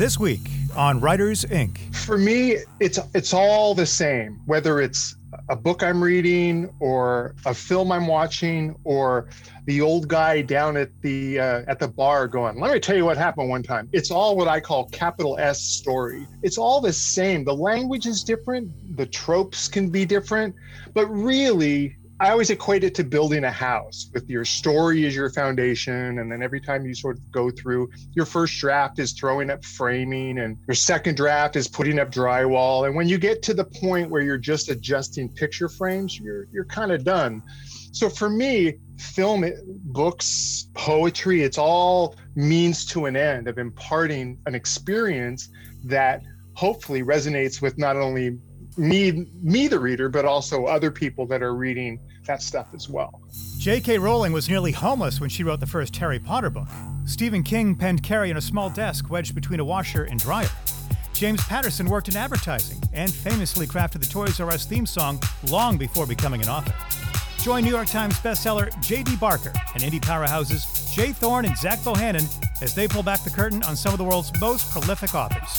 This week on Writers Inc. For me, it's it's all the same. Whether it's a book I'm reading, or a film I'm watching, or the old guy down at the uh, at the bar going, "Let me tell you what happened one time." It's all what I call capital S story. It's all the same. The language is different, the tropes can be different, but really I always equate it to building a house with your story as your foundation. And then every time you sort of go through, your first draft is throwing up framing, and your second draft is putting up drywall. And when you get to the point where you're just adjusting picture frames, you're, you're kind of done. So for me, film, books, poetry, it's all means to an end of imparting an experience that hopefully resonates with not only me me the reader but also other people that are reading that stuff as well. J.K. Rowling was nearly homeless when she wrote the first Harry Potter book. Stephen King penned Carrie in a small desk wedged between a washer and dryer. James Patterson worked in advertising and famously crafted the Toys R Us theme song long before becoming an author. Join New York Times bestseller J.D. Barker and indie powerhouses J. Thorn and Zach Bohannon as they pull back the curtain on some of the world's most prolific authors.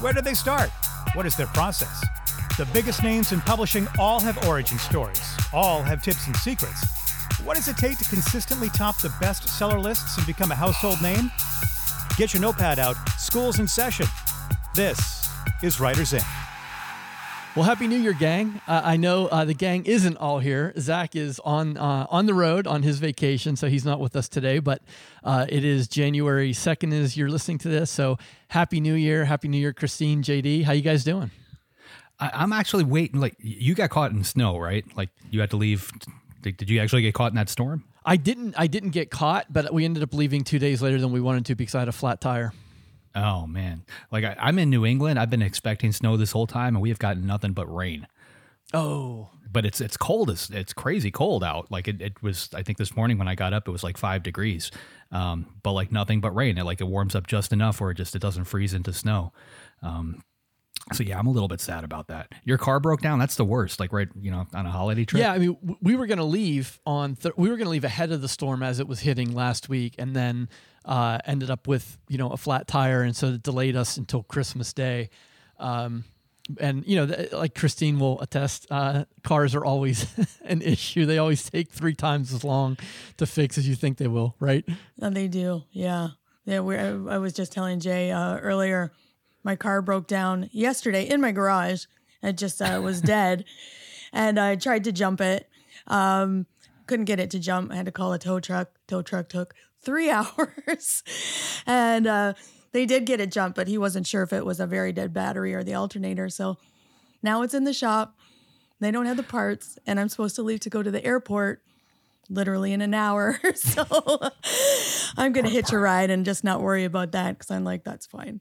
Where did they start? What is their process? The biggest names in publishing all have origin stories, all have tips and secrets. What does it take to consistently top the bestseller lists and become a household name? Get your notepad out, school's in session. This is Writers Inc. Well, happy New Year, gang! Uh, I know uh, the gang isn't all here. Zach is on uh, on the road on his vacation, so he's not with us today. But uh, it is January second as you're listening to this. So happy New Year, happy New Year, Christine, JD. How you guys doing? I, am actually waiting. Like you got caught in snow, right? Like you had to leave. Did you actually get caught in that storm? I didn't. I didn't get caught, but we ended up leaving two days later than we wanted to because I had a flat tire. Oh man! Like I, I'm in New England. I've been expecting snow this whole time, and we have gotten nothing but rain. Oh, but it's it's cold. It's it's crazy cold out. Like it, it was. I think this morning when I got up, it was like five degrees. Um, but like nothing but rain. It like it warms up just enough where it just it doesn't freeze into snow. Um, so yeah, I'm a little bit sad about that. Your car broke down. That's the worst. Like right, you know, on a holiday trip. Yeah, I mean, we were gonna leave on th- we were gonna leave ahead of the storm as it was hitting last week, and then uh, ended up with you know a flat tire, and so it delayed us until Christmas Day. Um, and you know, th- like Christine will attest, uh, cars are always an issue. They always take three times as long to fix as you think they will, right? And they do. Yeah, yeah. We I, I was just telling Jay uh, earlier my car broke down yesterday in my garage. It just uh, was dead. And I tried to jump it. Um, couldn't get it to jump. I had to call a tow truck. Tow truck took three hours. and uh, they did get it jumped, but he wasn't sure if it was a very dead battery or the alternator. So now it's in the shop. They don't have the parts. And I'm supposed to leave to go to the airport literally in an hour. so I'm going to hitch a ride and just not worry about that because I'm like, that's fine.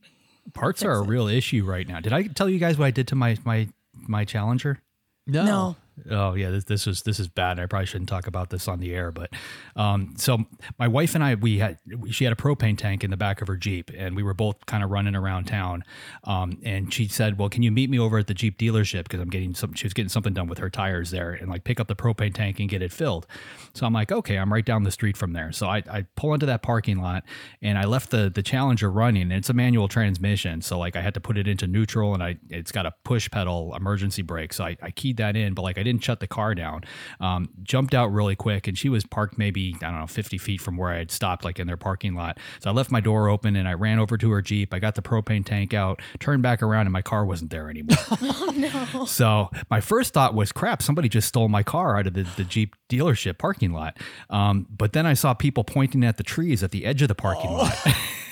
Parts are a real issue right now. Did I tell you guys what I did to my my my Challenger? No. no. Oh yeah, this, this is this is bad. I probably shouldn't talk about this on the air, but um, so my wife and I, we had she had a propane tank in the back of her Jeep, and we were both kind of running around town. Um, and she said, "Well, can you meet me over at the Jeep dealership because I'm getting some." She was getting something done with her tires there, and like pick up the propane tank and get it filled. So I'm like, okay, I'm right down the street from there. So I, I pull into that parking lot, and I left the the Challenger running. And it's a manual transmission, so like I had to put it into neutral, and I it's got a push pedal emergency brake. So I, I keyed that in, but like I didn't shut the car down. Um, jumped out really quick, and she was parked maybe I don't know 50 feet from where I had stopped, like in their parking lot. So I left my door open and I ran over to her Jeep. I got the propane tank out, turned back around, and my car wasn't there anymore. oh no! So my first thought was, crap, somebody just stole my car out of the, the Jeep dealership parking lot. Um, but then I saw people pointing at the trees at the edge of the parking oh. lot.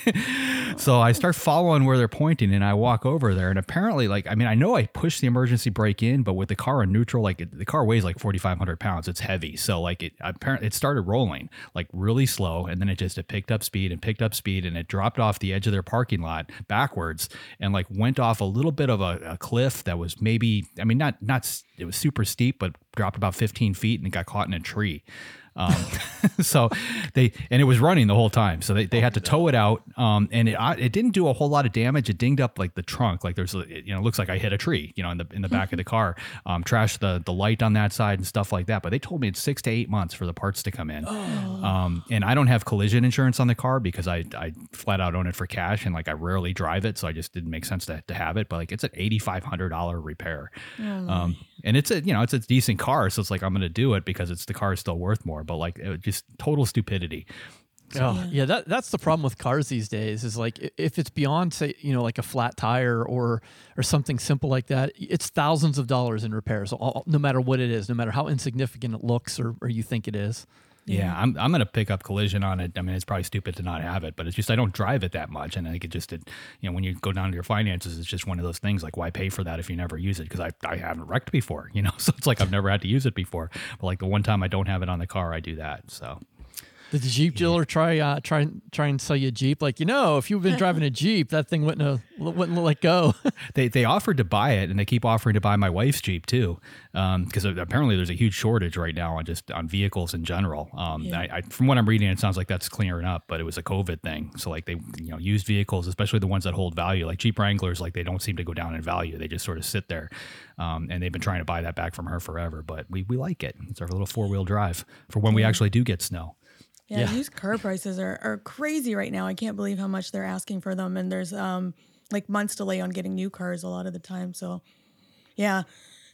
so I start following where they're pointing and I walk over there. And apparently, like, I mean, I know I pushed the emergency brake in, but with the car in neutral, like, it, the car weighs like 4,500 pounds. It's heavy. So, like, it apparently it started rolling like really slow. And then it just it picked up speed and picked up speed and it dropped off the edge of their parking lot backwards and like went off a little bit of a, a cliff that was maybe, I mean, not, not, it was super steep, but dropped about 15 feet and it got caught in a tree. Um, so they and it was running the whole time. So they, they had to tow it out. Um, and it, it didn't do a whole lot of damage. It dinged up like the trunk, like there's, it, you know, it looks like I hit a tree, you know, in the in the back of the car. Um, trashed the the light on that side and stuff like that. But they told me it's six to eight months for the parts to come in. Um, and I don't have collision insurance on the car because I I flat out own it for cash and like I rarely drive it, so I just didn't make sense to, to have it. But like it's an eighty five hundred dollar repair. Um, and it's a you know it's a decent car, so it's like I'm gonna do it because it's the car is still worth more. But like it, just total stupidity. Oh, yeah, that that's the problem with cars these days. Is like if it's beyond say you know like a flat tire or or something simple like that, it's thousands of dollars in repairs. all- No matter what it is, no matter how insignificant it looks or, or you think it is. Yeah, I'm I'm gonna pick up collision on it. I mean, it's probably stupid to not have it, but it's just I don't drive it that much, and I think it just it, you know when you go down to your finances, it's just one of those things. Like, why pay for that if you never use it? Because I I haven't wrecked before, you know. So it's like I've never had to use it before. But like the one time I don't have it on the car, I do that. So Did the Jeep dealer try uh, try try and sell you a Jeep? Like you know, if you've been driving a Jeep, that thing wouldn't have, wouldn't let go. they they offered to buy it, and they keep offering to buy my wife's Jeep too, because apparently there's a huge shortage right now on just on vehicles in general. Um, Yeah. I, I, from what I'm reading, it sounds like that's clearing up, but it was a COVID thing. So like they, you know, used vehicles, especially the ones that hold value, like Jeep Wranglers, like they don't seem to go down in value. They just sort of sit there, um, and they've been trying to buy that back from her forever. But we we like it. It's our little four wheel drive for when we actually do get snow. Yeah, Yeah. used car prices are, are crazy right now. I can't believe how much they're asking for them. And there's um like months delay on getting new cars a lot of the time. So yeah.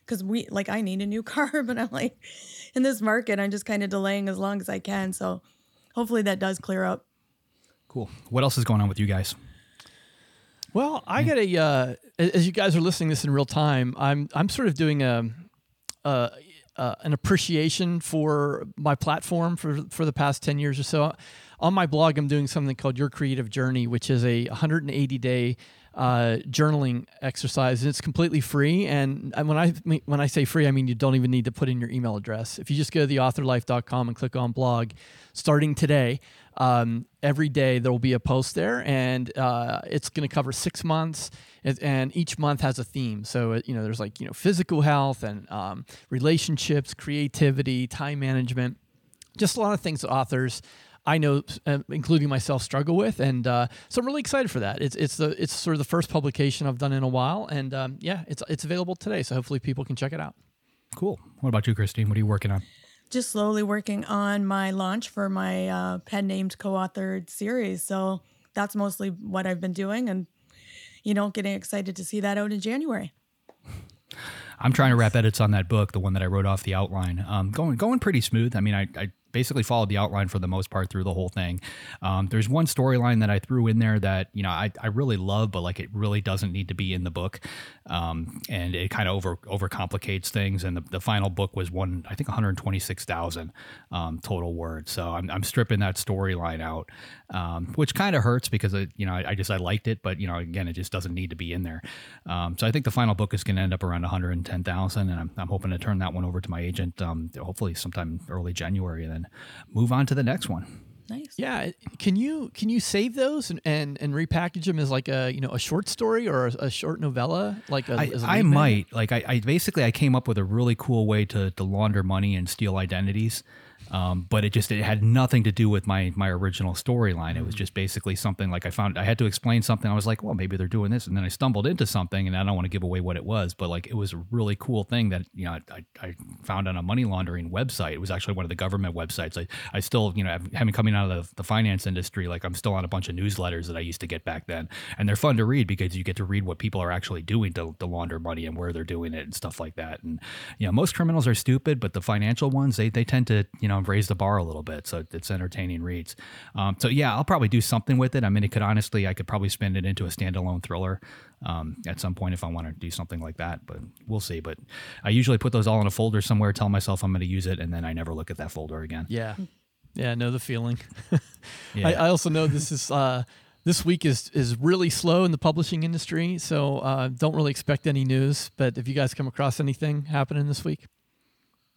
Cause we like I need a new car, but I'm like in this market, I'm just kind of delaying as long as I can. So hopefully that does clear up. Cool. What else is going on with you guys? Well, I got a uh, as you guys are listening to this in real time, I'm I'm sort of doing a, a, uh an appreciation for my platform for for the past 10 years or so. On my blog, I'm doing something called Your Creative Journey, which is a 180 day uh, journaling exercise, and it's completely free. And when I when I say free, I mean you don't even need to put in your email address. If you just go to theauthorlife.com and click on blog, starting today, um, every day there will be a post there, and uh, it's going to cover six months, and, each month has a theme. So uh, you know, there's like you know physical health and um, relationships, creativity, time management, just a lot of things that authors. I know, uh, including myself, struggle with, and uh, so I'm really excited for that. It's it's the it's sort of the first publication I've done in a while, and um, yeah, it's it's available today. So hopefully people can check it out. Cool. What about you, Christine? What are you working on? Just slowly working on my launch for my uh, pen named co authored series. So that's mostly what I've been doing and, you know, getting excited to see that out in January. I'm trying to wrap edits on that book, the one that I wrote off the outline. Um, going going pretty smooth. I mean, I, I basically followed the outline for the most part through the whole thing. Um, there's one storyline that I threw in there that you know I, I really love, but like it really doesn't need to be in the book, um, and it kind of over overcomplicates things. And the, the final book was one I think 126,000 um, total words. So I'm, I'm stripping that storyline out, um, which kind of hurts because it, you know I, I just I liked it, but you know again it just doesn't need to be in there. Um, so I think the final book is going to end up around 110,000, and I'm, I'm hoping to turn that one over to my agent, um, hopefully sometime early January, and move on to the next one. Nice. Yeah, can you can you save those and, and, and repackage them as like a you know a short story or a, a short novella? Like a, I, as a I might like I, I basically I came up with a really cool way to, to launder money and steal identities. Um, but it just it had nothing to do with my my original storyline. It was just basically something like I found I had to explain something. I was like, well, maybe they're doing this, and then I stumbled into something, and I don't want to give away what it was, but like it was a really cool thing that you know I, I found on a money laundering website. It was actually one of the government websites. I I still you know having coming out of the, the finance industry, like I'm still on a bunch of newsletters that I used to get back then, and they're fun to read because you get to read what people are actually doing to, to launder money and where they're doing it and stuff like that. And you know most criminals are stupid, but the financial ones they they tend to you know raise the bar a little bit, so it's entertaining reads. Um, so yeah, I'll probably do something with it. I mean, it could honestly, I could probably spin it into a standalone thriller um, at some point if I want to do something like that. But we'll see. But I usually put those all in a folder somewhere, tell myself I'm going to use it, and then I never look at that folder again. Yeah, yeah, I know the feeling. Yeah. I, I also know this is uh, this week is is really slow in the publishing industry, so uh, don't really expect any news. But if you guys come across anything happening this week,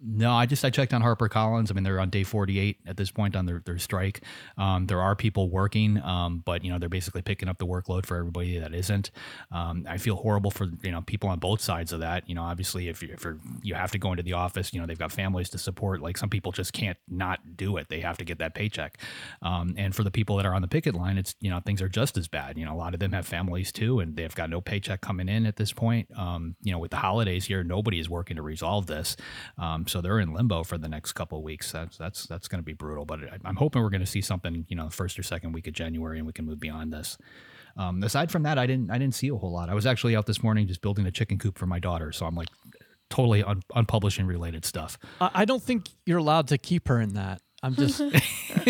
No, I just I checked on HarperCollins. I mean, they're on day 48 at this point on their, their strike. Um, there are people working, um, but you know they're basically picking up the workload for everybody that isn't. Um, I feel horrible for you know people on both sides of that. You know, obviously if, you, if you have to go into the office, you know they've got families to support. Like some people just can't not do it. They have to get that paycheck. Um, and for the people that are on the picket line, it's you know things are just as bad. You know, a lot of them have families too, and they've got no paycheck coming in at this point. Um, you know, with the holidays here, nobody is working to resolve this. So they're in limbo for the next couple weeks. That's that's that's going to be brutal. But I'm hoping we're going to see something, you know, the first or second week of January, and we can move beyond this. Um, aside from that, I didn't I didn't see a whole lot. I was actually out this morning just building a chicken coop for my daughter, so I'm like totally un- unpublishing related stuff. I don't think you're allowed to keep her in that. I'm just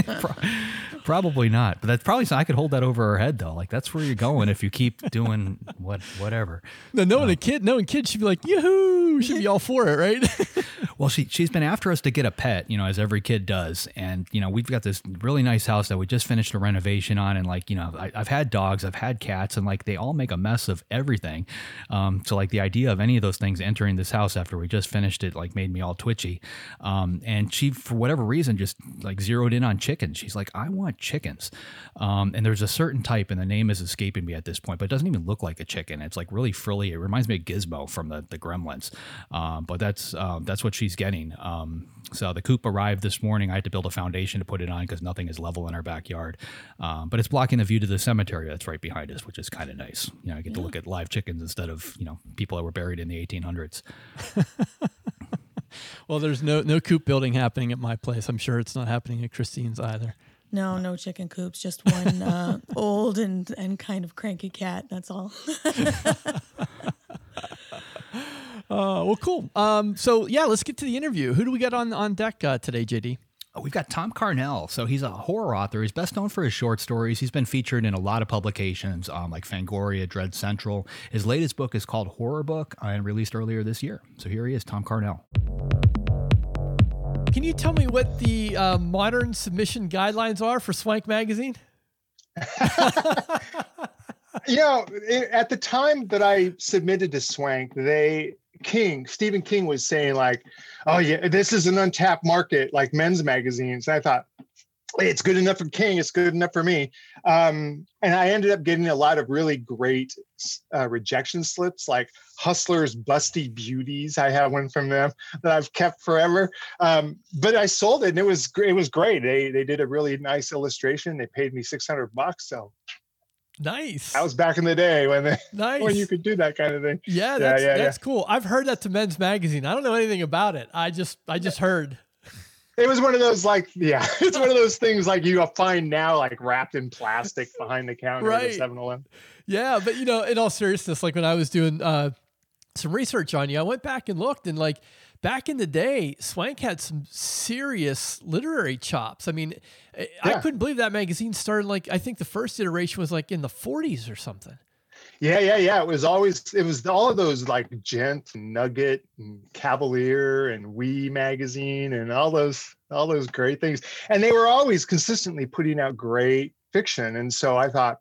probably not, but that's probably something I could hold that over her head though. Like that's where you're going if you keep doing what whatever. No, knowing um, a kid, knowing kids should be like, yoo should be all for it, right? well, she she's been after us to get a pet, you know, as every kid does, and you know we've got this really nice house that we just finished a renovation on, and like you know I, have had dogs, I've had cats, and like they all make a mess of everything. Um, so like the idea of any of those things entering this house after we just finished it like made me all twitchy. Um, and she for whatever reason just like zeroed in on chickens. She's like, I want chickens. Um, and there's a certain type, and the name is escaping me at this point, but it doesn't even look like a chicken. It's like really frilly. It reminds me of Gizmo from the the Gremlins. Um, but that's um, that's what she's getting. Um, so the coop arrived this morning. I had to build a foundation to put it on because nothing is level in our backyard. Um, but it's blocking the view to the cemetery that's right behind us, which is kind of nice. You know, I get yeah. to look at live chickens instead of you know people that were buried in the 1800s. well, there's no no coop building happening at my place. I'm sure it's not happening at Christine's either. No, no chicken coops. Just one uh, old and and kind of cranky cat. That's all. Uh, well, cool. Um, so yeah, let's get to the interview. Who do we got on on deck uh, today, JD? Oh, we've got Thom Carnell. So he's a horror author. He's best known for his short stories. He's been featured in a lot of publications um, like Fangoria, Dread Central. His latest book is called Horror Book and released earlier this year. So here he is, Thom Carnell. Can you tell me what the uh, modern submission guidelines are for Swank Magazine? you know, at the time that I submitted to Swank, they King, Stephen King was saying like, "Oh yeah, this is an untapped market like men's magazines." And I thought, "It's good enough for King. It's good enough for me." Um, and I ended up getting a lot of really great uh, rejection slips, like Hustler's Busty Beauties. I have one from them that I've kept forever. Um, but I sold it, and it was it was great. They they did a really nice illustration. They paid me six hundred bucks, so Nice. That was back in the day when they, nice. when you could do that kind of thing. Yeah, that's, yeah, yeah, that's yeah. cool. I've heard that to Men's Magazine. I don't know anything about it. I just I just heard. It was one of those like yeah, it's one of those things like you find now like wrapped in plastic behind the counter right. at 7-Eleven. Yeah, but you know, in all seriousness, like when I was doing uh, some research on you, I went back and looked and like back in the day, Swank had some serious literary chops. I mean, eh, yeah. I couldn't believe that magazine started like I think the first iteration was like in the 40s or something. Yeah, yeah, yeah. It was always it was all of those like Gent, Nugget, and Cavalier, and We magazine, and all those all those great things. And they were always consistently putting out great fiction. And so I thought,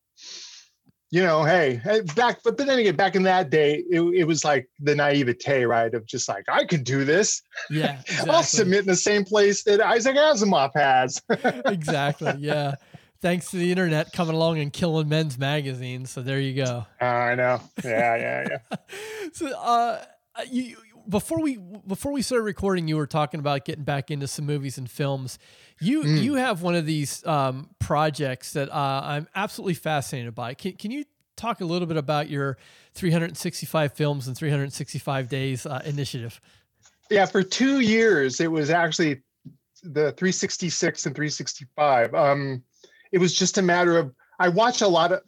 you know, hey, back, but then again, back in that day, it, it was like the naivete, right? Of just like, I could do this. Yeah. Exactly. I'll submit in the same place that Isaac Asimov has. exactly. Yeah. Thanks to the internet coming along and killing men's magazines. So there you go. Uh, I know. Yeah. Yeah. Yeah. so, uh, you, before we before we started recording, you were talking about getting back into some movies and films. You mm. you have one of these um, projects that uh, I'm absolutely fascinated by. Can can you talk a little bit about your 365 films and 365 days uh, initiative? Yeah, for two years it was actually the 366 and 365. Um, it was just a matter of I watch a lot of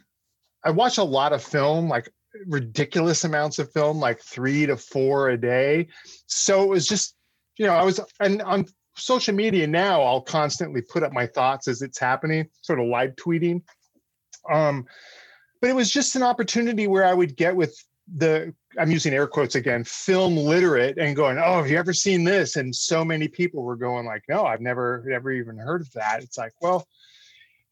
I watch a lot of film, like ridiculous amounts of film, like three to four a day. So it was just, you know, I was and on social media now, I'll constantly put up my thoughts as it's happening, sort of live tweeting. Um, but it was just an opportunity where I would get with the I'm using air quotes again, film literate and going, Oh, have you ever seen this? And so many people were going like, No, I've never never even heard of that. It's like, well,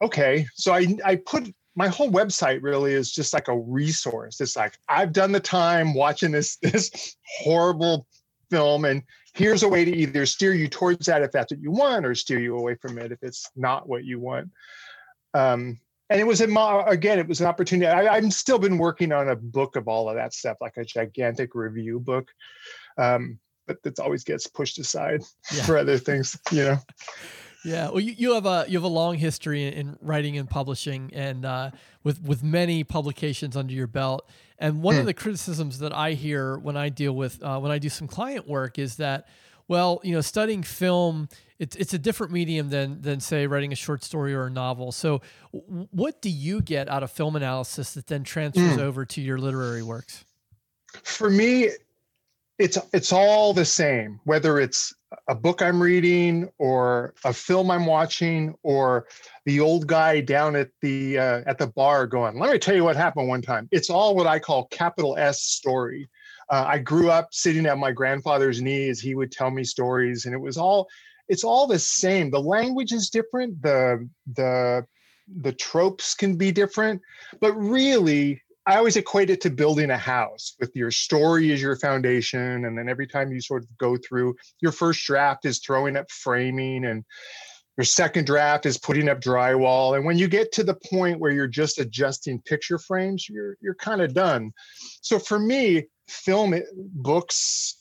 okay. So I I put my whole website really is just like a resource. It's like I've done the time watching this this horrible film and here's a way to either steer you towards that if that's what you want or steer you away from it if it's not what you want um, and it was a again it was an opportunity I, i'm still been working on a book of all of that stuff like a gigantic review book um, but that always gets pushed aside yeah. for other things you know yeah, well, you, you have a you have a long history in, writing and publishing, and uh, with with many publications under your belt. And one mm. of hmm. the criticisms that I hear when I deal with uh, when I do some client work is that, well, you know, studying film it's it's a different medium than than say writing a short story or a novel. So, what do you get out of film analysis that then transfers mm. over to your literary works? For me, it's it's all the same whether it's a book i'm reading or a film i'm watching or the old guy down at the uh, at the bar going let me tell you what happened one time. It's all what i call capital s story. Uh, i grew up sitting at my grandfather's knees. He would tell me stories and it was all it's all the same. The language is different. The the the tropes can be different. But really I always equate it to building a house with your story as your foundation. And then every time you sort of go through your first draft is throwing up framing and your second draft is putting up drywall. And when you get to the point where you're just adjusting picture frames, you're you're kind of done. So for me, film eh, books,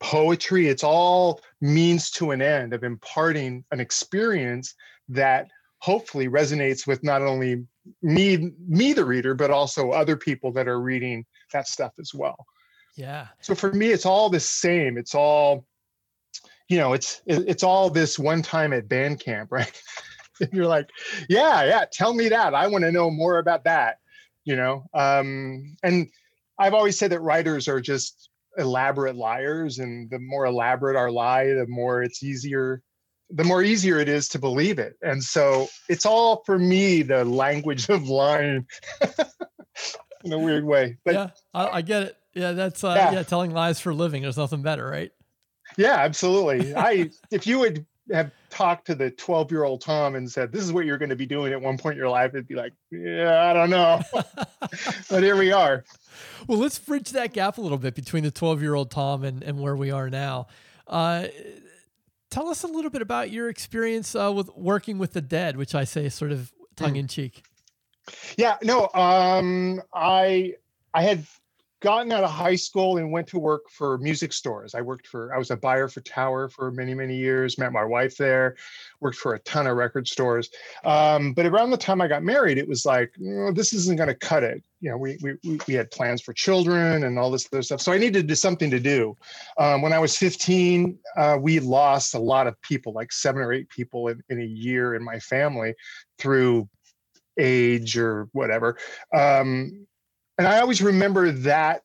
poetry, it's all means to an end of imparting an experience that hopefully resonates with not only me me the reader but also other people that are reading that stuff as well. Yeah. So for me it's all the same. It's all you know it's it's all this one time at band camp right you're like yeah yeah tell me that. I want to know more about that you know? Um and i've always said that writers are just elaborate liars and the more elaborate our lie the more it's easier the more easier it is to believe it. And so it's all for me the language of lying in a weird way. But yeah, I, I get it. Yeah, that's uh, yeah. yeah, telling lies for a living. There's nothing better, right? Yeah, absolutely. I if you would have talked to the 12 year old Tom and said, This is what you're going to be doing at one point in your life, it'd be like, Yeah, I don't know. but here we are. Well, let's bridge that gap a little bit between the 12 year old Tom and, and where we are now. Uh, tell us a little bit about your experience uh, with working with the dead, which I say sort of tongue in cheek. Yeah, no, um, I I had gotten out of high school and went to work for music stores. I worked for, I was a buyer for Tower for many, many years, met my wife there, worked for a ton of record stores. Um, but around the time I got married, it was like, oh, this isn't going to cut it. You know, we, we, we had plans for children and all this other stuff. So I needed to do something to do. Um, when I was 15, uh, we lost a lot of people, like seven or eight people in, in a year in my family through age or whatever. Um, and I always remember that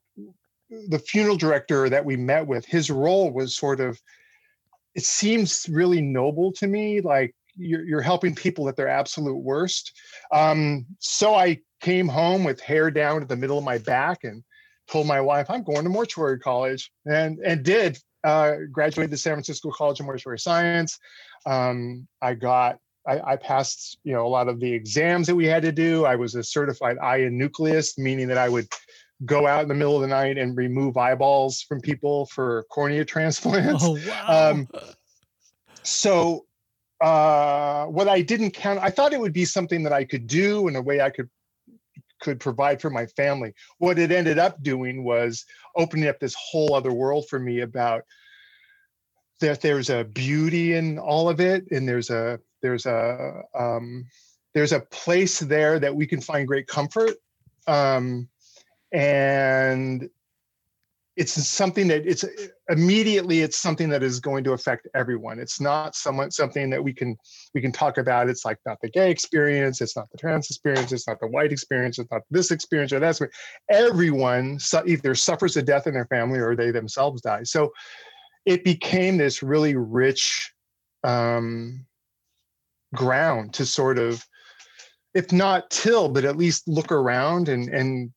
the funeral director that we met with, his role was sort of, it seems really noble to me. Like you're, you're helping people at their absolute worst. Um, so I came home with hair down to the middle of my back and told my wife, I'm going to mortuary college and, and did uh, graduate the San Francisco College of Mortuary Science. Um, I got I, I, passed, you know, a lot of the exams that we had to do. I was a certified eye and nucleus, meaning that I would go out in the middle of the night and remove eyeballs from people for cornea transplants. Oh wow! Um, so, uh, what I didn't count, I thought it would be something that I could do in a way I could could provide for my family. What it ended up doing was opening up this whole other world for me about that there's a beauty in all of it, and there's a there's a um, there's a place there that we can find great comfort um, and it's something that it's immediately it's something that is going to affect everyone. It's not someone something that we can we can talk about. It's like not the gay experience it's not the trans experience it's not the white experience it's not this experience or that everyone either suffers a death in their family or they themselves die. So it became this really rich um, ground to sort of if not till but at least look around and and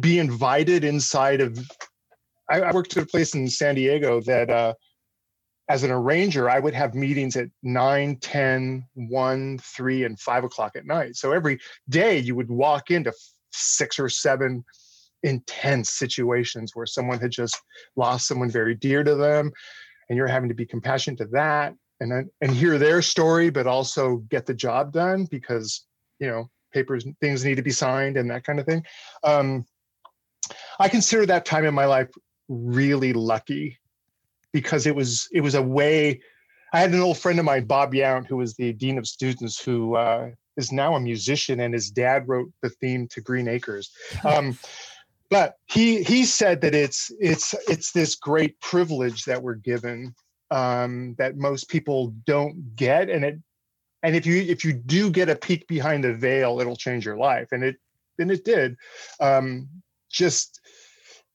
be invited inside of i, I worked at a place in san diego that uh, as an arranger i would have meetings at 9 10 1 3 and 5 o'clock at night. So every day you would walk into six or seven intense situations where someone had just lost someone very dear to them and you're having to be compassionate to that and then and hear their story but also get the job done because you know papers things need to be signed and that kind of thing. Um, i consider that time in my life really lucky because it was it was a way i had an old friend of mine bob yount who was the dean of students who uh, is now a musician and his dad wrote the theme to green acres. Um, but he he said that it's it's it's this great privilege that we're given um, that most people don't get and it and if you if you do get a peek behind the veil it'll change your life and it and it did. Um, just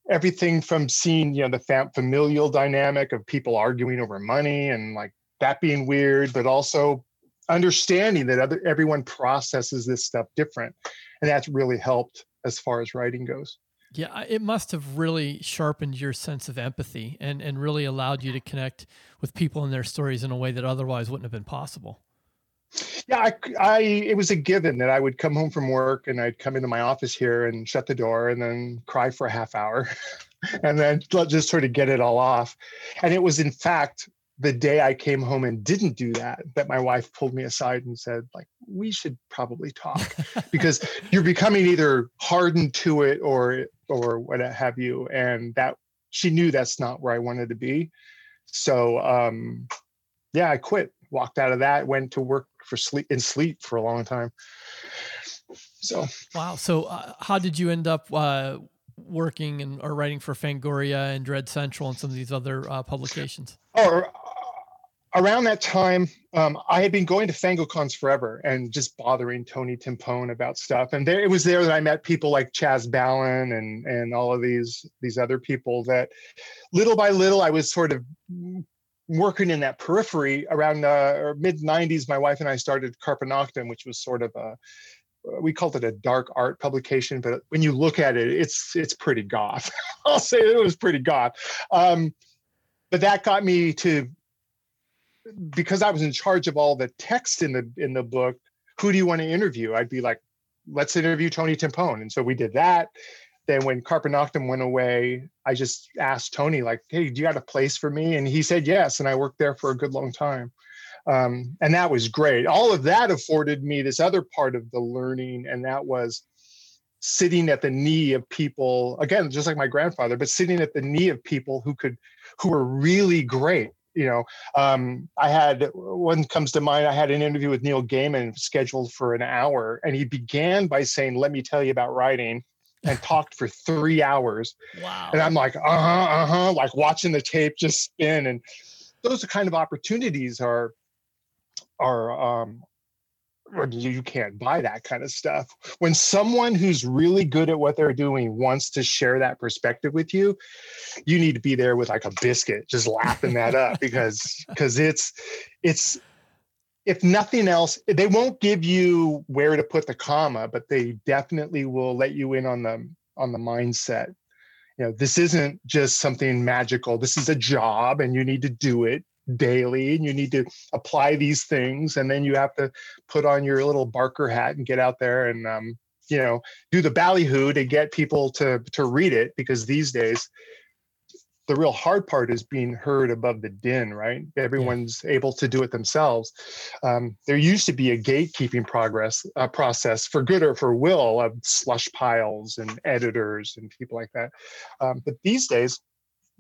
everything from seeing you know the fam- familial dynamic of people arguing over money and like that being weird but also understanding that other everyone processes this stuff different and that's really helped as far as writing goes yeah, it must have really sharpened your sense of empathy and, and really allowed you to connect with people and their stories in a way that otherwise wouldn't have been possible. Yeah, I, I it was a given that I would come home from work and I'd come into my office here and shut the door and then cry for a half hour and then just sort of get it all off. And it was in fact the day I came home and didn't do that, that my wife pulled me aside and said, like, we should probably talk because you're becoming either hardened to it or or what have you. And that she knew that's not where I wanted to be. So um yeah, I quit, walked out of that, went to work for sleep in sleep for a long time. So wow. So uh, how did you end up uh working and or writing for Fangoria and Dread Central and some of these other uh, publications? Oh, around that time, um, I had been going to FangoCons forever and just bothering Tony Timpone about stuff. And there, it was there that I met people like Chas Balun and and all of these these other people that, little by little, I was sort of working in that periphery. Around uh, mid '90s, my wife and I started Carpe Noctem, which was sort of a we called it a dark art publication, but when you look at it, it's it's pretty goth. I'll say it was pretty goth. Um, but that got me to because I was in charge of all the text in the in the book, who do you want to interview? I'd be like, let's interview Tony Timpone. And so we did that. Then when Carpe Noctem went away, I just asked Tony, like, hey, do you got a place for me? And he said yes. And I worked there for a good long time. Um, and that was great. All of that afforded me this other part of the learning, and that was sitting at the knee of people again just like my grandfather but sitting at the knee of people who could who were really great you know, um, I had one comes to mind. I had an interview with Neil Gaiman scheduled for an hour, and he began by saying, "Let me tell you about writing," and talked for three hours. Wow! And I'm like, uh huh, uh huh, like watching the tape just spin, and those kind of opportunities are are um, you can't buy that kind of stuff. When someone who's really good at what they're doing wants to share that perspective with you, you need to be there with like a biscuit, just laughing that up because because it's it's if nothing else, they won't give you where to put the comma, but they definitely will let you in on the on the mindset. You know, this isn't just something magical. This is a job and you need to do it daily and you need to apply these things and then you have to put on your little barker hat and get out there and um, you know do the ballyhoo to get people to to read it because these days the real hard part is being heard above the din right? Everyone's yeah. able to do it themselves. Um, there used to be a gatekeeping progress uh, process for good or for will of slush piles and editors and people like that. Um, but these days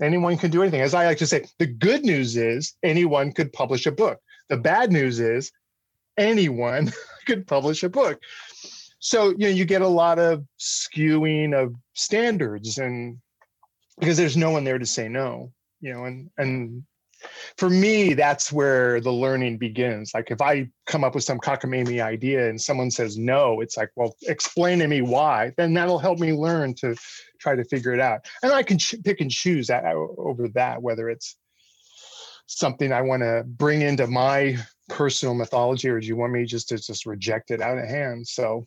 anyone can do anything. As I like to say, the good news is anyone could publish a book. The bad news is anyone could publish a book. So you know you get a lot of skewing of standards and because there's no one there to say no, you know, and and for me, that's where the learning begins. Like if I come up with some cockamamie idea and someone says no, it's like, well, explain to me why. Then that'll help me learn to try to figure it out. And I can ch- pick and choose that, uh, over that, whether it's something I want to bring into my personal mythology, or do you want me just to just reject it out of hand? So,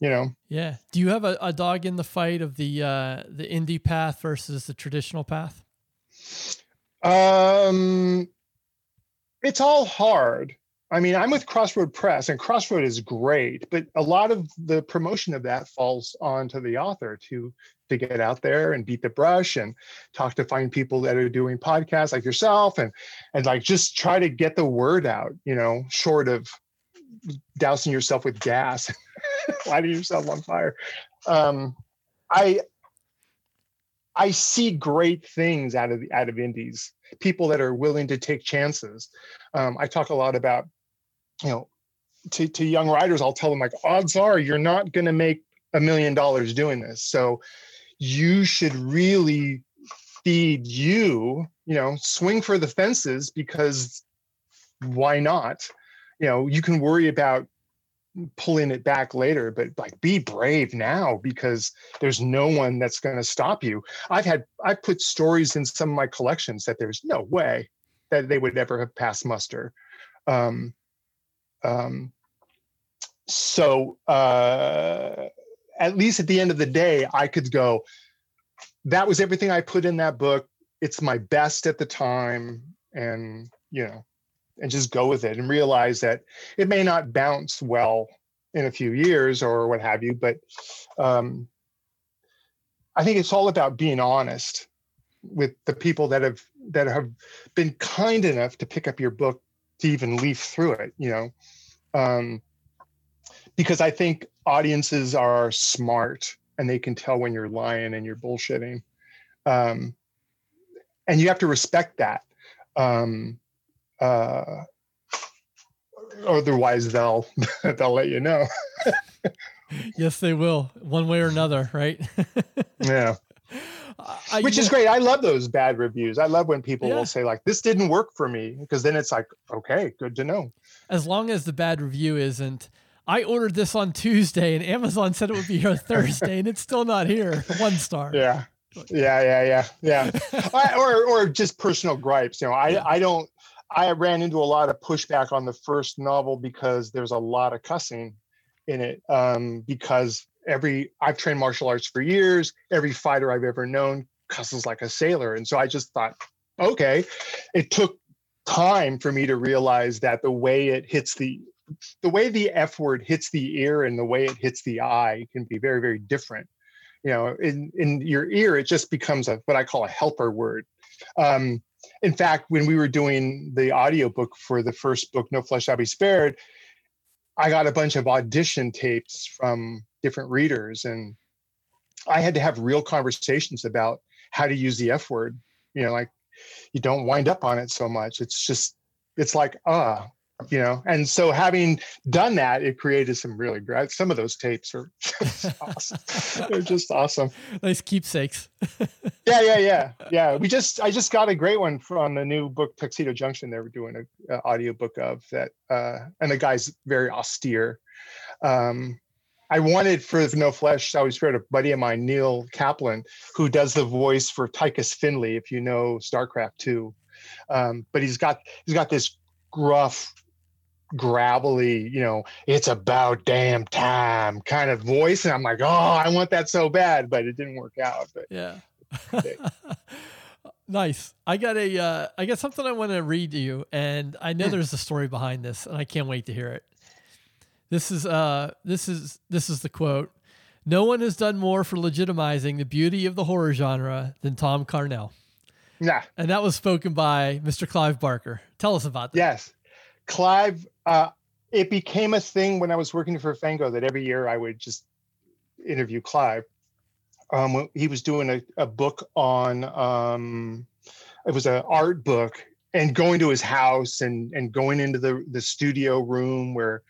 you know. Yeah. Do you have a, a dog in the fight of the uh, the indie path versus the traditional path? Um, it's all hard. I mean, I'm with Crossroad Press, and Crossroad is great, but a lot of the promotion of that falls onto the author to to get out there and beat the brush and talk to find people that are doing podcasts like yourself and and like just try to get the word out. You know, short of dousing yourself with gas, lighting yourself on fire. Um, I I see great things out of the out of indies. People that are willing to take chances. Um, I talk a lot about, you know, to to young writers. I'll tell them like, odds are you're not going to make a million dollars doing this. So you should really feed you. You know, swing for the fences because why not? You know, you can worry about pulling it back later but like be brave now because there's no one that's going to stop you. I've had i've put stories in some of my collections that there's no way that they would ever have passed muster. Um um so uh at least at the end of the day i could go that was everything i put in that book. It's my best at the time and you know and just go with it and realize that it may not bounce well in a few years or what have you but um, i think it's all about being honest with the people that have that have been kind enough to pick up your book to even leaf through it you know? Um, because i think audiences are smart and they can tell when you're lying and you're bullshitting. Um, and you have to respect that. Um, uh, otherwise they'll they'll let you know. yes, they will, one way or another, right? yeah. Uh, Which is great. I love those bad reviews. I love when people yeah. will say like, "This didn't work for me," because then it's like, okay, good to know. As long as the bad review isn't, I ordered this on Tuesday and Amazon said it would be here Thursday and it's still not here. One star. Yeah. Yeah, yeah, yeah, yeah. I, or or just personal gripes. You know, I yeah. I don't I ran into a lot of pushback on the first novel because there's a lot of cussing in it. Um, because every I've trained martial arts for years, every fighter I've ever known cusses like a sailor, and so I just thought, okay, it took time for me to realize that the way it hits the the way the F word hits the ear and the way it hits the eye can be very, very different. You know, in in your ear, it just becomes a what I call a helper word. Um, in fact, when we were doing the audiobook for the first book, No Flesh Shall Be Spared, I got a bunch of audition tapes from different readers, and I had to have real conversations about how to use the F word. You know, like you don't wind up on it so much. It's just, it's like, ah, you know and so having done that it created some really great some of those tapes are just awesome. They're just awesome. Nice keepsakes. Yeah yeah yeah yeah. We just i just got a great one from the new book tuxedo junction they were doing an a audio book of that uh and the guy's very austere. Um I wanted for No Flesh, I always heard a buddy of mine, Neil Kaplan, who does the voice for Tychus Findlay, if you know StarCraft 2. Um, but he's got he's got this gruff gravelly, you know, it's about damn time kind of voice. And I'm like, oh, I want that so bad, but it didn't work out. But yeah. nice. I got a, uh, I got something I want to read to you, and I know hmm. there's a story behind this, and I can't wait to hear it. This is, uh, this is, this is the quote. No one has done more for legitimizing the beauty of the horror genre than Thom Carnell. Yeah. And that was spoken by Mr. Clive Barker. Tell us about that. Yes. Clive, uh, it became a thing when I was working for Fango that every year I would just interview Clive. Um, he was doing a, a book on, um, it was an art book, and going to his house and and going into the the studio room where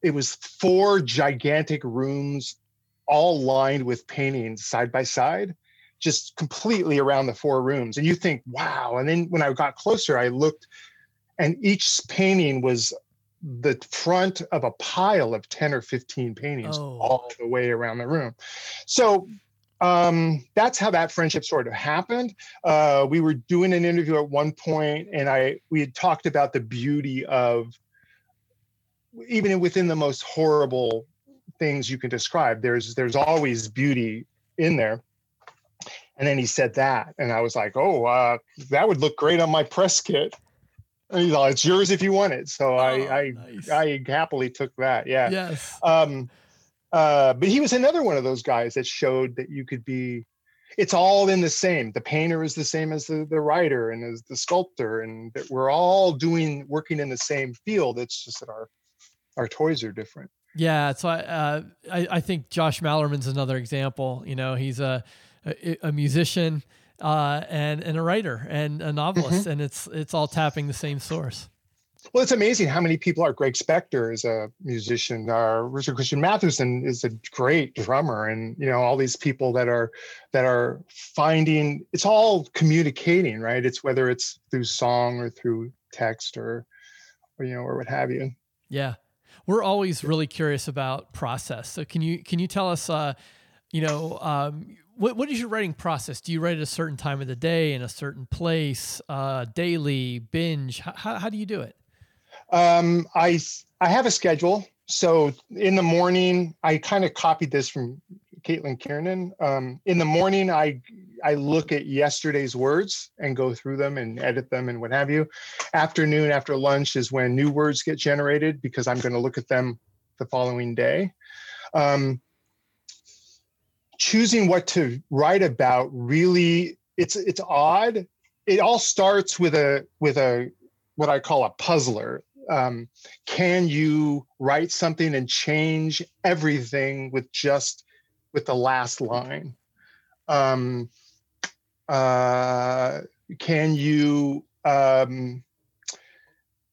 it was four gigantic rooms, all lined with paintings side by side, just completely around the four rooms. And you think, wow! And then when I got closer, I looked and each painting was the front of a pile of 10 or 15 paintings oh. all the way around the room. So um, that's how that friendship sort of happened. Uh, we were doing an interview at one point and i we had talked about the beauty of even within the most horrible things you can describe there's there's always beauty in there. And then he said that and i was like oh uh, that would look great on my press kit It's yours if you want it. So Oh, I, I, nice. I happily took that. Yeah. yes. Um, uh, but he was another one of those guys that showed that you could be. It's all in the same. The painter is the same as the, the writer and as the sculptor, and that we're all doing working in the same field. It's just that our our toys are different. Yeah, so I, uh, I I think Josh Malerman's another example. You know, he's a a, a musician uh, and and a writer and a novelist, and it's it's all tapping the same source. Well, it's amazing how many people are. Craig Spector is a musician. Uh, Richard Christian Matheson is a great drummer, and you know all these people that are that are finding. It's all communicating, right? It's whether it's through song or through text or, or you know, or what have you. Yeah, we're always really curious about process. So can you can you tell us, uh, you know, um, what what is your writing process? Do you write at a certain time of the day in a certain place, uh, daily, binge? How, how, do you do it? Um, I I have a schedule. So in the morning, I kind of copied this from Caitlin Kiernan. Um, in the morning, I I look at yesterday's words and go through them and edit them and what have you. Afternoon after lunch is when new words get generated because I'm going to look at them the following day. Um, choosing what to write about really it's it's odd. It all starts with a with a what I call a puzzler. Um, can you write something and change everything with just with the last line? Um, uh, can you um,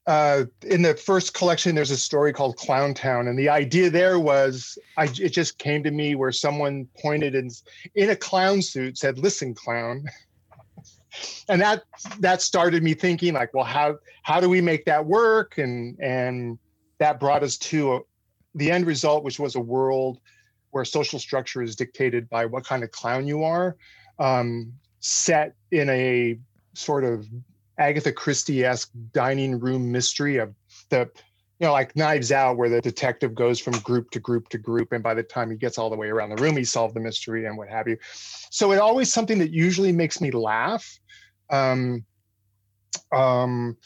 uh, in the first collection there's a story called clown town and the idea there was I, it just came to me where someone pointed in, in a clown suit said listen clown. And that that started me thinking like well how how do we make that work? And and that brought us to a, the end result which was a world where social structure is dictated by what kind of clown you are um, set in a sort of agatha christie-esque dining room mystery of the you know like knives out where the detective goes from group to group to group and by the time he gets all the way around the room he solved the mystery and what have you so it always something that usually makes me laugh um, um,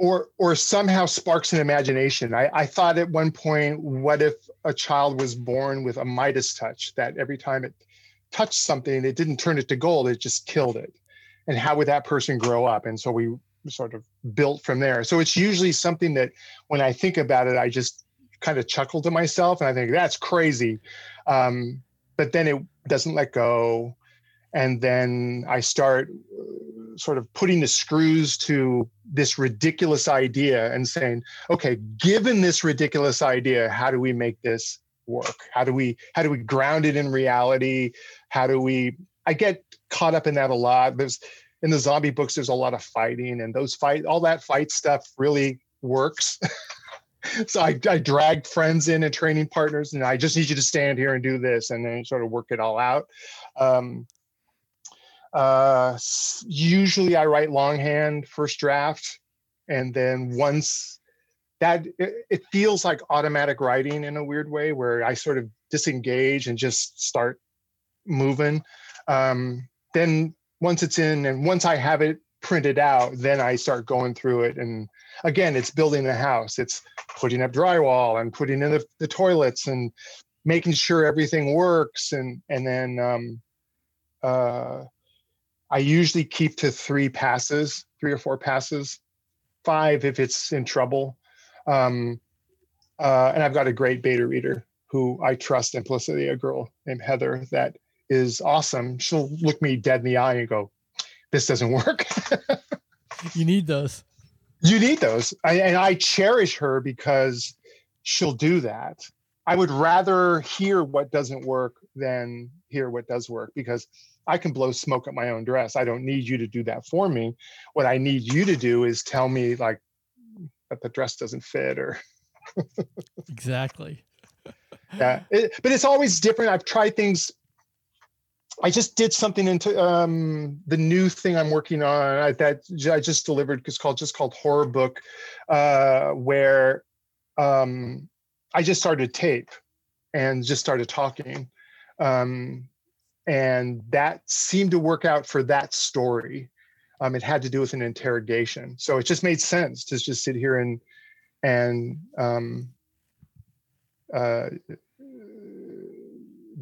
or or somehow sparks an imagination. I, I thought at one point, what if a child was born with a Midas touch that every time it touched something, it didn't turn it to gold, it just killed it. And how would that person grow up? And so we sort of built from there. So it's usually something that when I think about it, I just kind of chuckle to myself and I think that's crazy. Um, but then it doesn't let go. And then I start uh, sort of putting the screws to this ridiculous idea and saying, okay, given this ridiculous idea, how do we make this work? How do we how do we ground it in reality? How do we I get caught up in that a lot. There's in the zombie books, there's a lot of fighting, and those fight all that fight stuff really works. so I, I dragged friends in and training partners, and I just need you to stand here and do this, and then sort of work it all out. Um, uh, usually, I write longhand first draft, and then once that it, it feels like automatic writing in a weird way, where I sort of disengage and just start moving. Um, then once it's in, and once I have it printed out, then I start going through it. And again it's building a house. It's putting up drywall and putting in the, the toilets and making sure everything works. And and then um, uh, i usually keep to three passes three or four passes five if it's in trouble. Um, uh, and i've got a great beta reader who i trust implicitly a girl named heather that is awesome she'll look me dead in the eye and go this doesn't work. You need those. you need those. I, and i cherish her because she'll do that. I would rather hear what doesn't work than hear what does work because i can blow smoke at my own dress. I don't need you to do that for me. What i need you to do is tell me like that the dress doesn't fit or Exactly. yeah. It, but it's always different. I've tried things i just did something into um the new thing i'm working on I, that I just delivered it's called just called horror book uh where um i just started tape and just started talking um and that seemed to work out for that story. Um, it had to do with an interrogation, so it just made sense to just sit here and and um, uh,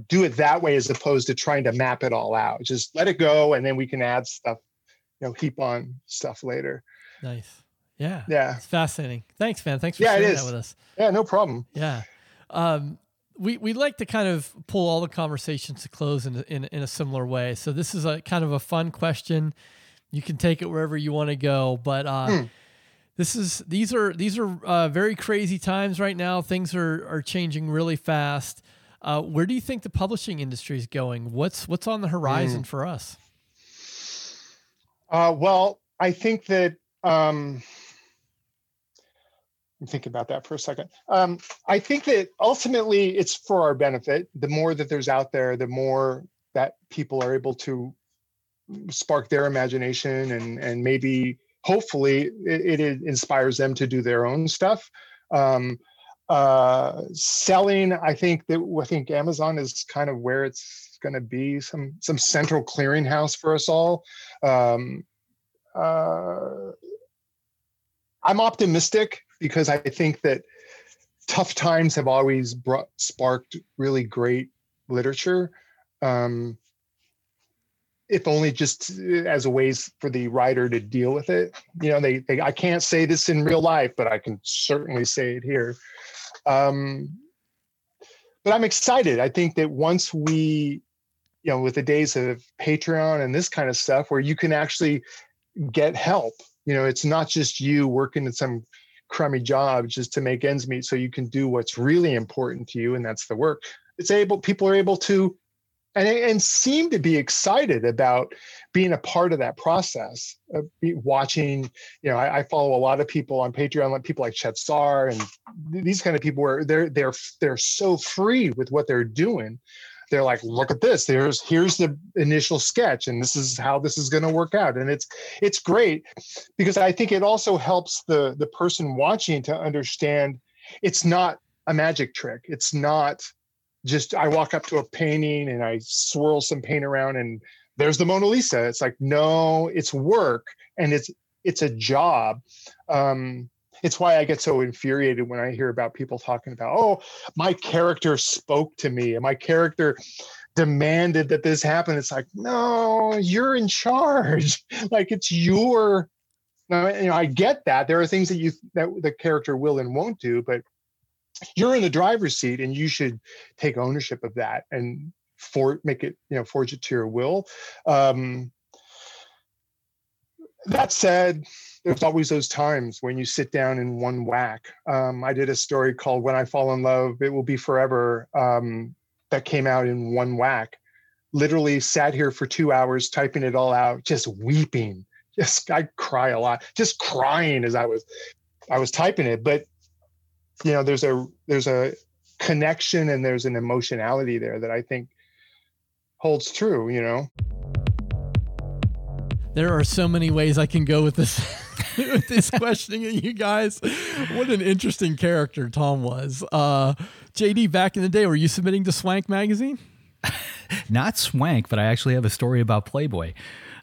do it that way as opposed to trying to map it all out. Just let it go, and then we can add stuff, you know, heap on stuff later. Nice. Yeah. Yeah. It's fascinating. Thanks, man. Thanks for Yeah, sharing that with us. Yeah, no problem. Yeah. Um, we, we like to kind of pull all the conversations to close in, a- in, in a similar way. So this is a kind of a fun question. You can take it wherever you want to go, but uh, Hmm. this is these are these are uh, very crazy times right now. Things are are changing really fast. Uh, where do you think the publishing industry is going? What's what's on the horizon for us? Uh, well, I think that um, I'm thinking about that for a second. Um, I think that ultimately it's for our benefit. The more that there's out there, the more that people are able to spark their imagination and and maybe hopefully it, it inspires them to do their own stuff. Um, uh, selling, I think that I think Amazon is kind of where it's going to be some some central clearinghouse for us all. Um, uh, I'm optimistic because I think that tough times have always brought sparked really great literature. Um, if only just as a ways for the writer to deal with it. You know, they, they I can't say this in real life, but I can certainly say it here. Um, but I'm excited. I think that once we, you know, with the days of Patreon and this kind of stuff, where you can actually get help. You know, it's not just you working in some crummy job just to make ends meet, so you can do what's really important to you, and that's the work. It's able. People are able to and and seem to be excited about being a part of that process of watching you know I, I follow a lot of people on patreon like people like Chet Zar and these kind of people where they're they're they're so free with what they're doing. They're like look at this. There's here's the initial sketch and this is how this is going to work out. And it's it's great because i think it also helps the the person watching to understand it's not a magic trick. It's not just I walk up to a painting and I swirl some paint around and there's the Mona Lisa. It's like no, it's work and it's it's a job. Um, it's why I get so infuriated when I hear about people talking about, oh, my character spoke to me and my character demanded that this happen. It's like, no, you're in charge. like it's your. You know, I get that there are things that you that the character will and won't do, but you're in the driver's seat and you should take ownership of that and for make it you know forge it to your will. Um that said there's always those times when you sit down in one whack. Um i did a story called when i fall in love it will be forever um that came out in one whack. Literally sat here for two hours typing it all out just weeping. Just i cry a lot just crying as i was i was typing it but you know there's a there's a connection and there's an emotionality there that i think holds true you know There are so many ways I can go with this with this questioning of you guys. What an interesting character Thom was. Uh, JD, back in the day, were you submitting to Swank magazine? Not Swank, but I actually have a story about Playboy.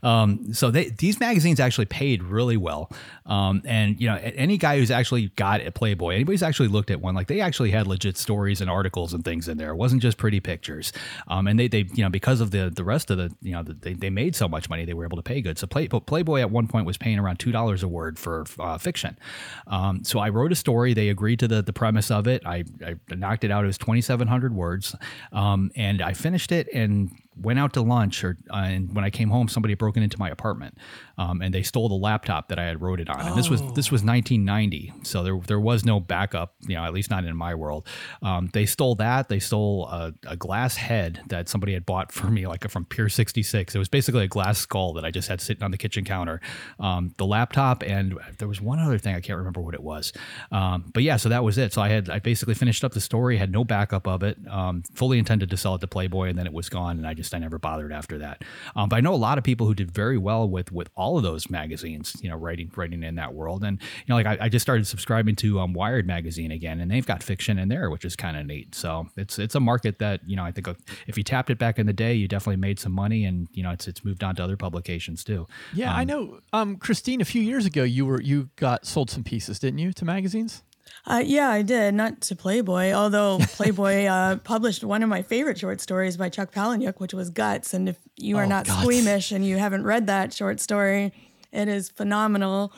Um, so they, these magazines actually paid really well. Um, and you know, any guy who's actually got a Playboy, anybody's actually looked at one, like they actually had legit stories and articles and things in there. It wasn't just pretty pictures. Um, and they, they, you know, because of the the rest of the, you know, the, they, they made so much money, they were able to pay good. So Play, Playboy at one point was paying around two dollars a word for uh, fiction. Um, so I wrote a story. They agreed to the the premise of it. I, I knocked it out. It was twenty seven hundred words, um, and I finished it and went out to lunch or uh, and when I came home somebody had broken into my apartment um, and they stole the laptop that I had wrote it on. And this was this was 1990 so there there was no backup you know at least not in my world. Um, they stole that they stole a, a glass head that somebody had bought for me like from Pier 66 it was basically a glass skull that I just had sitting on the kitchen counter. Um, the laptop and there was one other thing I can't remember what it was. Um, but yeah so that was it. So I had I basically finished up the story had no backup of it um, fully intended to sell it to Playboy and then it was gone and I just just I never bothered after that. Um, but I know a lot of people who did very well with with all of those magazines, you know, writing writing in that world. And you know, like I, I just started subscribing to um, Wired magazine again, and they've got fiction in there, which is kind of neat. So it's it's a market that you know I think if you tapped it back in the day, you definitely made some money, and you know it's it's moved on to other publications too. Yeah, um, I know. Um, Christine, a few years ago, you were you got sold some pieces, didn't you, to magazines? Uh, yeah, I did. Not to Playboy, although Playboy uh, published one of my favorite short stories by Chuck Palahniuk, which was Guts. And if you are oh, not Guts. squeamish and you haven't read that short story, it is phenomenal.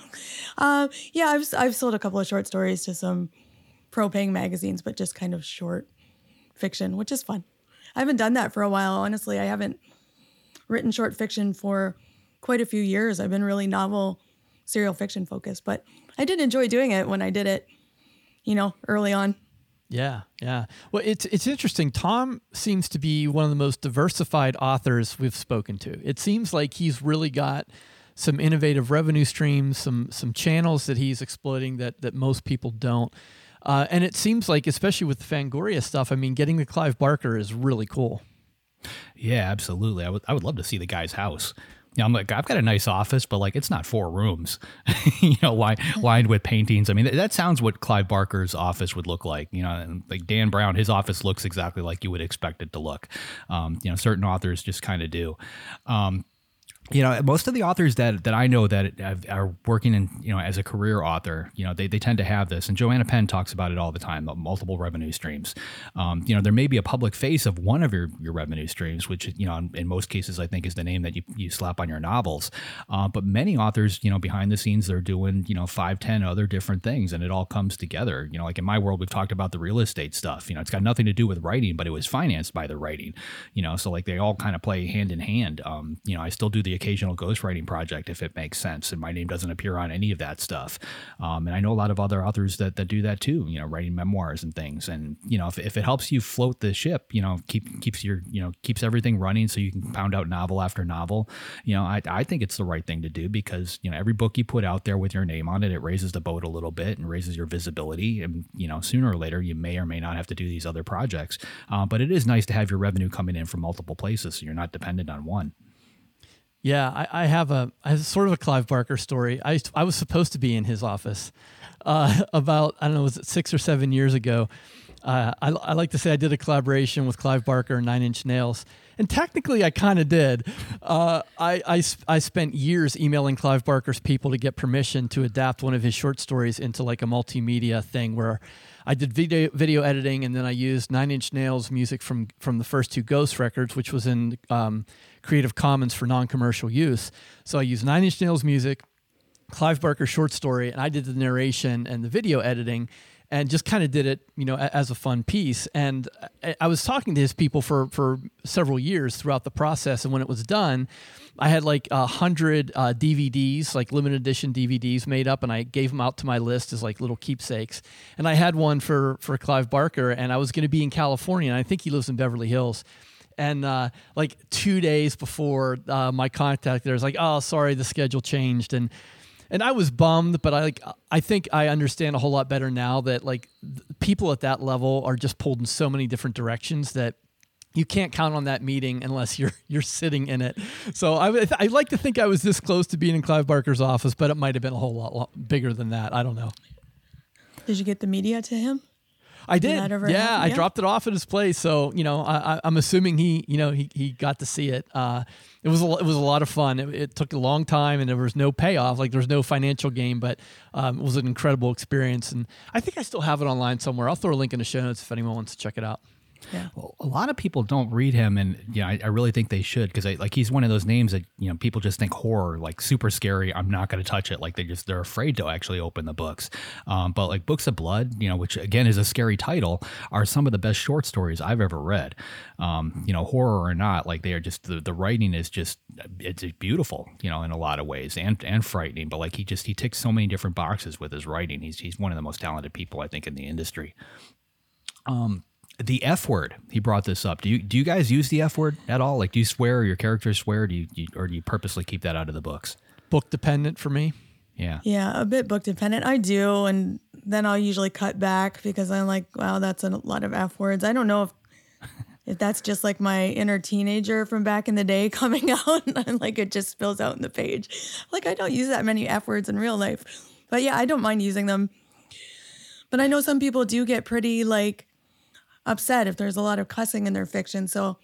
Uh, yeah, I've I've sold a couple of short stories to some pro-paying magazines, but just kind of short fiction, which is fun. I haven't done that for a while. Honestly, I haven't written short fiction for quite a few years. I've been really novel, serial fiction focused, but I did enjoy doing it when I did it you know, early on. Yeah, yeah. Well, it's it's interesting. Thom seems to be one of the most diversified authors we've spoken to. It seems like he's really got some innovative revenue streams, some some channels that he's exploiting that that most people don't. Uh, and it seems like, especially with the Fangoria stuff, I mean, getting the Clive Barker is really cool. Yeah, absolutely. I would I would love to see the guy's house. Yeah, I'm like, I've got a nice office, but like, it's not four rooms, you know, lined, lined with paintings. I mean, that sounds what Clive Barker's office would look like. You know, and like Dan Brown, his office looks exactly like you would expect it to look. Um, you know, certain authors just kind of do. Um, you know most of the authors that that I know that are working in you know as a career author you know they, they tend to have this and Joanna Penn talks about it all the time multiple revenue streams. Um, you know there may be a public face of one of your, your revenue streams which you know in most cases I think is the name that you, you slap on your novels. Uh, but many authors you know behind the scenes they're doing you know five ten other different things and it all comes together. You know like in my world we've talked about the real estate stuff. You know it's got nothing to do with writing but it was financed by the writing you know so like they all kind of play hand in hand. Um, you know I still do the occasional ghostwriting project if it makes sense. And my name doesn't appear on any of that stuff. Um, and I know a lot of other authors that, that do that too, you know, writing memoirs and things. And, you know, if, if it helps you float the ship, you know, keep keeps your, you know, keeps everything running so you can pound out novel after novel, you know, I, I think it's the right thing to do because, you know, every book you put out there with your name on it, it raises the boat a little bit and raises your visibility. And, you know, sooner or later, you may or may not have to do these other projects. Uh, but it is nice to have your revenue coming in from multiple places so you're not dependent on one. Yeah, I, I, have a I have sort of a Clive Barker story. I I was supposed to be in his office uh, about I don't know was it six or seven years ago. Uh, I, I like to say I did a collaboration with Clive Barker and Nine Inch Nails, and technically I kind of did. Uh, I, I I spent years emailing Clive Barker's people to get permission to adapt one of his short stories into like a multimedia thing where I did video video editing, and then I used Nine Inch Nails music from from the first two Ghost records, which was in um, Creative Commons for non-commercial use. So I used Nine Inch Nails music, Clive Barker short story, and I did the narration and the video editing and just kind of did it, you know, as a fun piece. And I was talking to his people for for several years throughout the process, and when it was done, I had like a hundred uh, DVDs, like limited edition DVDs, made up, and I gave them out to my list as like little keepsakes. And I had one for for Clive Barker, and I was going to be in California, and I think he lives in Beverly Hills. And uh, like two days before uh, my contact, there was like, "Oh, sorry, the schedule changed," and and I was bummed, but I like I think I understand a whole lot better now that like people at that level are just pulled in so many different directions that you can't count on that meeting unless you're you're sitting in it. So I I like to think I was this close to being in Clive Barker's office, but it might have been a whole lot, lot bigger than that. I don't know. Did you get the media to him? I did. yeah, I dropped it off at his place. So you know, I, am assuming he, you know, he, he got to see it. Uh, it was a, it was a lot of fun. It, it, took a long time, and there was no payoff. Like there was no financial gain, but um, it was an incredible experience. And I think I still have it online somewhere. I'll throw a link in the show notes if anyone wants to check it out. Yeah. Well, a lot of people don't read him, and you know, I, I really think they should because like he's one of those names that you know people just think horror, like super scary. I'm not going to touch it. Like they just they're afraid to actually open the books. Um, but like Books of Blood, you know, which again is a scary title, are some of the best short stories I've ever read. Um, you know, horror or not, like they are just the, the writing is just it's beautiful, you know, in a lot of ways and and frightening. But like he just he ticks so many different boxes with his writing. He's he's one of the most talented people I think in the industry. Um, the F word. He brought this up. Do you do you guys use the F word at all? Like, do you swear or your characters swear? Do you, you or do you purposely keep that out of the books? Book dependent for me. Yeah. Yeah, a bit book dependent. I do, and then I'll usually cut back because I'm like, wow, that's a lot of F words. I don't know if if that's just like my inner teenager from back in the day coming out and like it just spills out in the page. Like I don't use that many F words in real life. But yeah, I don't mind using them. But I know some people do get pretty like upset if there's a lot of cussing in their fiction. So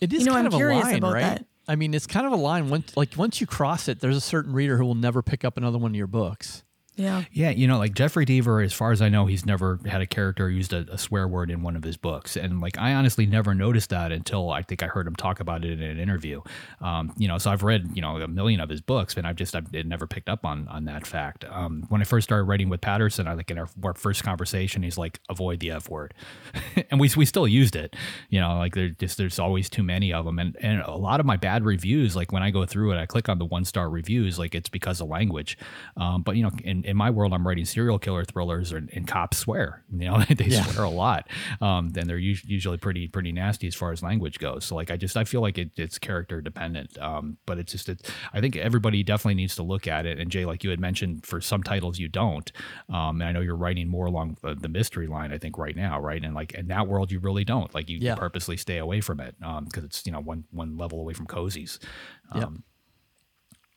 It is You know, kind I'm of a line, about right? that. I mean, it's kind of a line. Once, like once you cross it, there's a certain reader who will never pick up another one of your books. Yeah. Yeah, you know, like Jeffrey Deaver, as far as I know, he's never had a character use a, a swear word in one of his books, and like I honestly never noticed that until I think I heard him talk about it in an interview. Um, you know, so I've read you know a million of his books, and I've just I've never picked up on on that fact. Um, when I first started writing with Patterson, I like in our, our first conversation, he's like, avoid the f word, and we we still used it. You know, like there just there's always too many of them, and and a lot of my bad reviews, like when I go through it, I click on the one star reviews, like it's because of language. Um, but you know, in, in my world, I'm writing serial killer thrillers, and, and cops swear. You know, they Yeah. swear a lot. Um, and they're usually pretty pretty nasty as far as language goes. So like, I just I feel like it, it's character dependent. Um, but it's just it, I think everybody definitely needs to look at it. And Jay, like you had mentioned, for some titles you don't. Um, and I know you're writing more along the, the mystery line. I think right now, right? And like in that world, you really don't. Like you, Yeah. purposely stay away from it because it's you know one one level away from cozies. Um,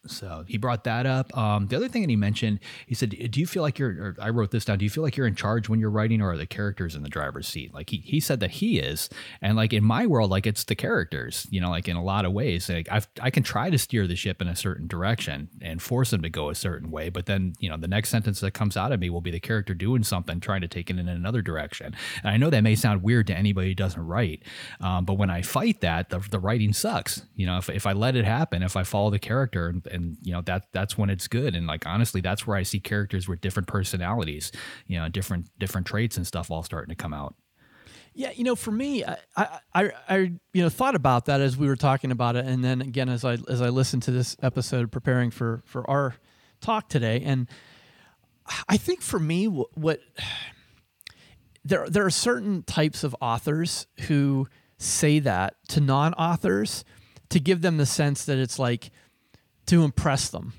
so he brought that up. Um, the other thing that he mentioned, he said, "Do you feel like you're?" I wrote this down. Do you feel like you're in charge when you're writing, or are the characters in the driver's seat? Like he, he said that he is, and like in my world, like it's the characters. You know, like in a lot of ways, like I've, I can try to steer the ship in a certain direction and force them to go a certain way, but then you know the next sentence that comes out of me will be the character doing something, trying to take it in another direction. And I know that may sound weird to anybody who doesn't write, um, but when I fight that, the, the writing sucks. You know, if, if I let it happen, if I follow the character, and, you know that that's when it's good. And like honestly, that's where I see characters with different personalities, you know, different different traits and stuff all starting to come out. Yeah, you know, for me, I, I, I, you know, thought about that as we were talking about it, and then again as I as I listened to this episode, preparing for for our talk today, and I think for me, wh- what there there are certain types of authors who say that to non-authors to give them the sense that it's like to impress them,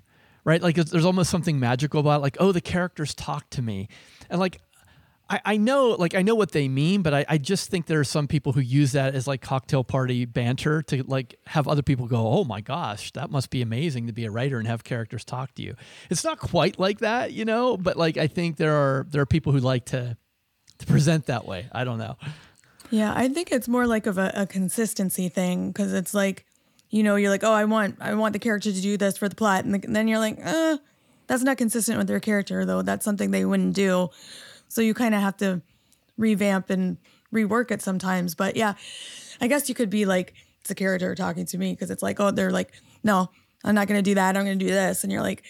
right? Like there's almost something magical about it, like oh the characters talk to me, and like I, I know like I know what they mean, but I, I just think there are some people who use that as like cocktail party banter to like have other people go, oh my gosh, that must be amazing to be a writer and have characters talk to you. It's not quite like that, you know, but like I think there are there are people who like to to present that way. I don't know. Yeah, I think it's more like of a, a consistency thing because it's like, you know, you're like, oh, I want, I want the character to do this for the plot, and then you're like, uh, that's not consistent with their character, though. That's something they wouldn't do. So you kind of have to revamp and rework it sometimes. But yeah, I guess you could be like, it's a character talking to me because it's like, oh, they're like, no, I'm not going to do that. I'm going to do this, and you're like,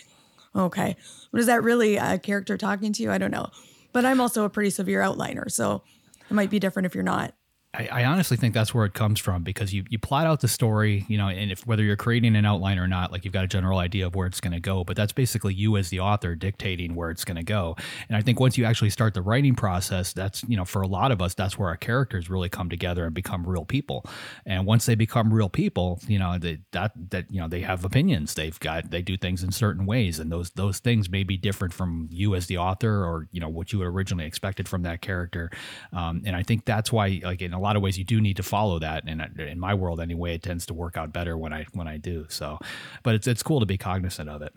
okay, but is that really a character talking to you? I don't know. But I'm also a pretty severe outliner, so it might be different if you're not. I, I honestly think that's where it comes from because you, you plot out the story, you know, and if whether you're creating an outline or not, like you've got a general idea of where it's going to go, but that's basically you as the author dictating where it's going to go. And I think once you actually start the writing process, that's, you know, for a lot of us, that's where our characters really come together and become real people. And once they become real people, you know, they, that, that, you know, they have opinions, they've got, they do things in certain ways. And those, those things may be different from you as the author or, you know, what you originally expected from that character. Um, and I think that's why, like, in a lot of ways, you do need to follow that. And in my world, anyway, it tends to work out better when I when I do. So, but it's it's cool to be cognizant of it.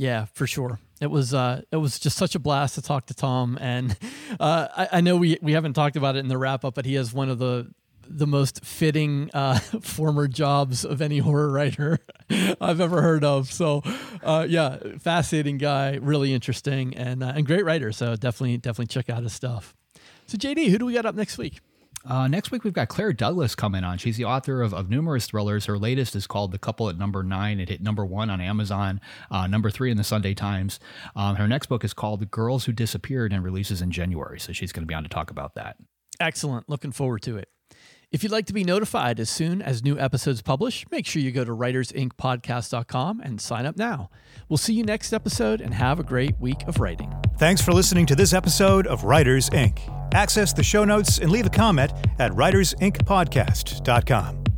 Yeah, for sure. It was uh, it was just such a blast to talk to Thom, and uh, I, I know we we haven't talked about it in the wrap up, but he has one of the the most fitting uh, former jobs of any horror writer I've ever heard of. So, uh, yeah, fascinating guy, really interesting, and uh, and great writer. So definitely definitely check out his stuff. So JD, who do we got up next week? Uh, next week, we've got Claire Douglas coming on. She's the author of, of numerous thrillers. Her latest is called The Couple at Number Nine. It hit number one on Amazon, uh, number three in the Sunday Times. Um, her next book is called The Girls Who Disappeared and releases in January. So she's going to be on to talk about that. Excellent. Looking forward to it. If you'd like to be notified as soon as new episodes publish, make sure you go to writersincpodcast.com and sign up now. We'll see you next episode and have a great week of writing. Thanks for listening to this episode of Writers Inc. Access the show notes and leave a comment at writersincpodcast.com.